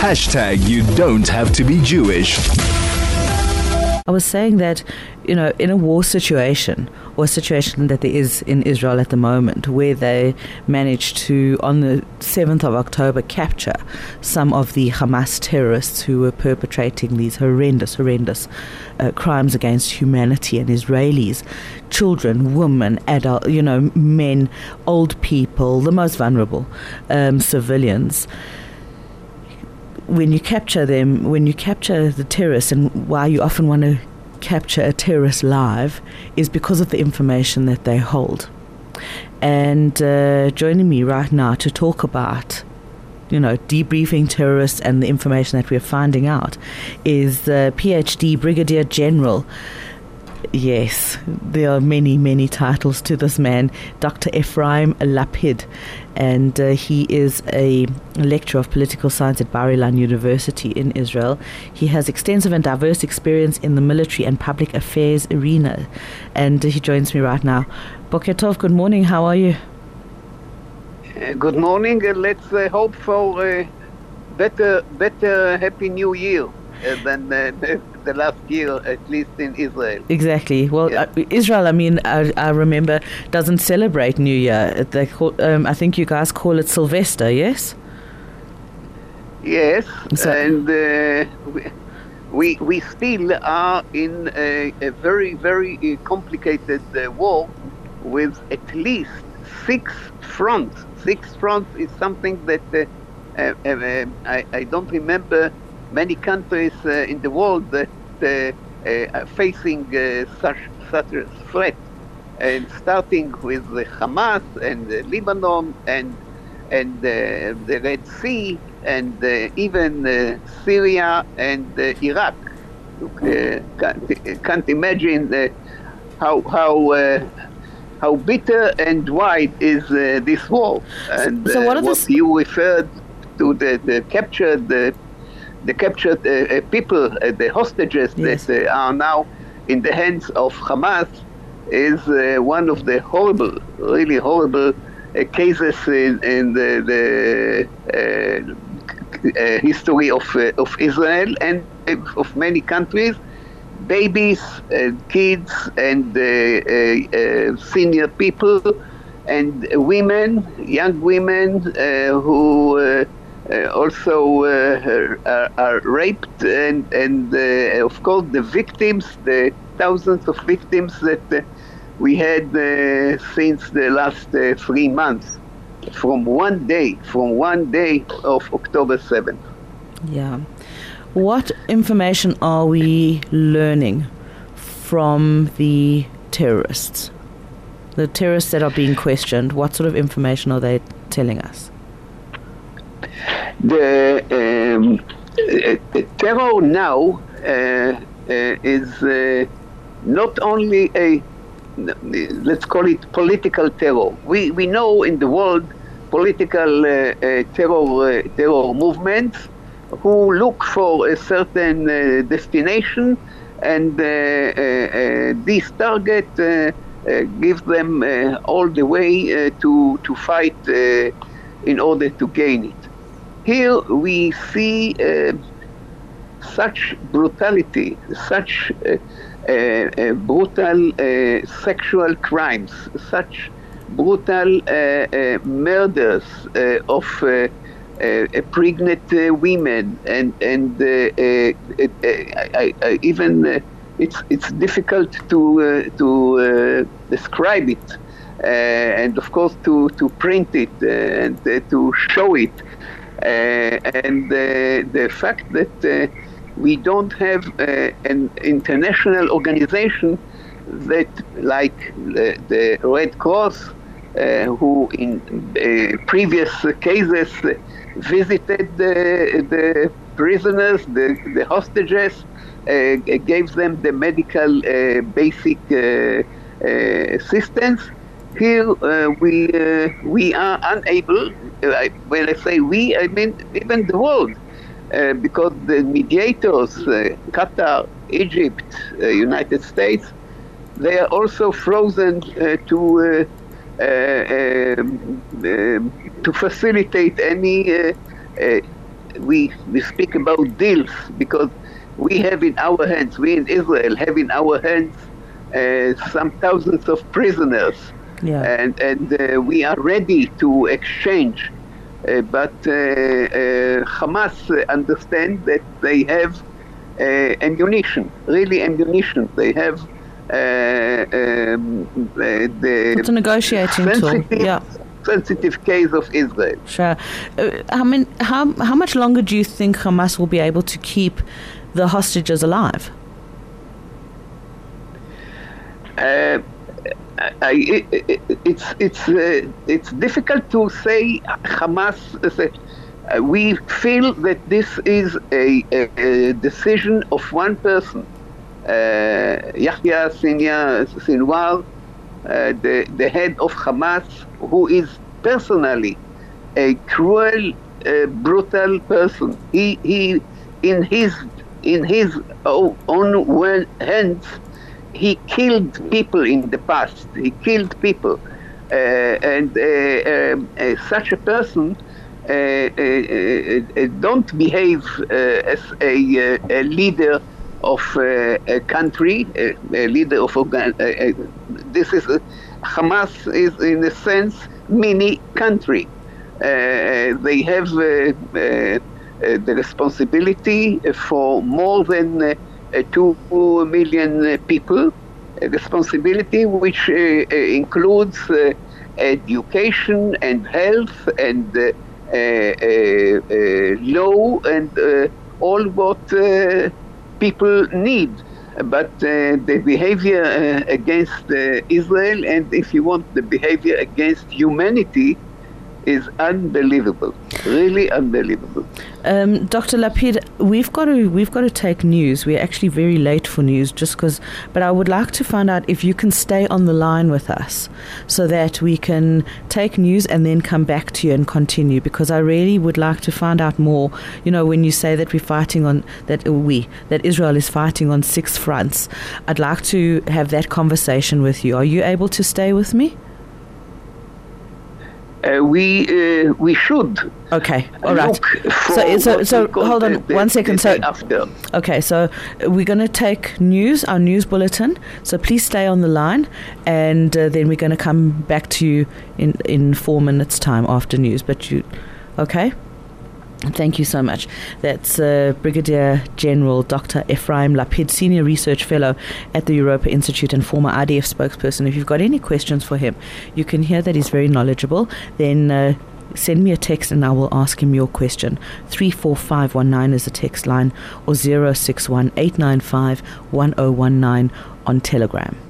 Hashtag you don't have to be Jewish. I was saying that, you know, in a war situation, or a situation that there is in Israel at the moment, where they managed to, on the 7th of October, capture some of the Hamas terrorists who were perpetrating these horrendous, horrendous uh, crimes against humanity and Israelis, children, women, adult, you know, men, old people, the most vulnerable um, civilians when you capture them, when you capture the terrorists, and why you often want to capture a terrorist live is because of the information that they hold. And uh, joining me right now to talk about, you know, debriefing terrorists and the information that we're finding out is the PhD Brigadier General Yes, there are many, many titles to this man, Dr. Ephraim Lapid, and uh, he is a lecturer of political science at Bar Ilan University in Israel. He has extensive and diverse experience in the military and public affairs arena, and he joins me right now. Boketov, good morning. How are you? Uh, good morning, and let's uh, hope for a better, better Happy New Year uh, than uh, the last year, at least in Israel. Exactly. Well, yeah. uh, Israel, I mean, I, I, remember, doesn't celebrate New Year. They call, um, I think you guys call it Sylvester, yes? Yes, so, and uh, we, we still are in a, a very, very uh, complicated uh, war with at least six fronts. Six fronts is something that uh, I, I don't remember many countries uh, in the world that uh, uh, are facing such such a threat, and starting with Hamas and Lebanon and and the Red Sea and even Syria and Iraq. Can't, can't, imagine how how how bitter and wide is uh, this war. And so, what, uh, what you referred to the, the captured the the captured uh, uh, people, uh, the hostages yes. that are now in the hands of Hamas, is one of the horrible, really horrible cases in, in the, the history of, of Israel and of many countries babies, uh, kids, and uh, uh, senior people, and women, young women who uh, also uh, are, are, raped, and, and uh, of course the victims, the thousands of victims that we had since the last three months, from one day, from one day of October 7th. Yeah. What information are we learning from the terrorists? The terrorists that are being questioned, what sort of information are they telling us? The, um, uh, terror now uh, uh, is uh, not only a let's call it political terror. We we know in the world political uh, uh, terror terror movements who look for a certain destination, and this target gives them all the way to to fight in order to gain it. Here we see uh, such brutality, such uh, uh, uh brutal uh, sexual crimes, such brutal uh, uh murders uh, of uh, pregnant women, and and I, I, even it's it's difficult to to describe it, and of course to to print it and to show it. Uh, and the fact that uh, we don't have uh, an international organization that, like the, Red Cross, uh, who in uh, previous cases visited the, the prisoners, the, the hostages, uh, gave them the medical basic assistance. Here we, we are unable uh, when I say we, I mean even the world, uh, because the mediators, uh, Qatar, Egypt, uh, United States, they are also frozen uh, to um, um, to facilitate any we we speak about deals because we have in our hands, we in Israel have in our hands uh, some thousands of prisoners, Yeah. and and uh, we are ready to exchange. Uh, but uh, uh, Hamas understand that they have uh, ammunition, really ammunition. They have uh, um, uh, the It's a negotiating tool. sensitive, Yeah. sensitive case of Israel. Sure. Uh, how, many, how, how much longer do you think Hamas will be able to keep the hostages alive? Uh, I, I, it's it's uh, it's difficult to say Hamas. Uh, we feel that this is a, a, a decision of one person, uh, Yahya Sinwar, uh, the the head of Hamas, who is personally a cruel, uh, brutal person. He he in his in his own hands he killed people in the past. He killed people, uh, and uh, um, uh, such a person uh, uh, uh, don't behave as a, a, leader of a country, a, leader of this is Hamas is in a sense mini country. they have the responsibility for more than uh, two million uh, people, a responsibility which uh, uh includes uh, education and health and law and all what people need. But the behavior against Israel and, if you want, the behavior against humanity is unbelievable, really unbelievable. Um, Dr. Lapid, we've got to we've got to take news. We're actually very late for news, just because. But I would like to find out if you can stay on the line with us, so that we can take news and then come back to you and continue. Because I really would like to find out more. You know, when you say that we're fighting on that we that Israel is fighting on six fronts, I'd like to have that conversation with you. Are you able to stay with me? Uh, we uh, we should. Okay, all right. So, so, so hold on the, one second. So, after. okay, so we're going to take news, our news bulletin. So please stay on the line, and uh, then we're going to come back to you in in four minutes' time after news. But you, okay? Thank you so much. That's uh, Brigadier General Dr. Ephraim Lapid, Senior Research Fellow at the Europa Institute and former IDF spokesperson. If you've got any questions for him, you can hear that he's very knowledgeable. Then uh, send me a text and I will ask him your question. 34519 is the text line or 061 895 1019 on Telegram.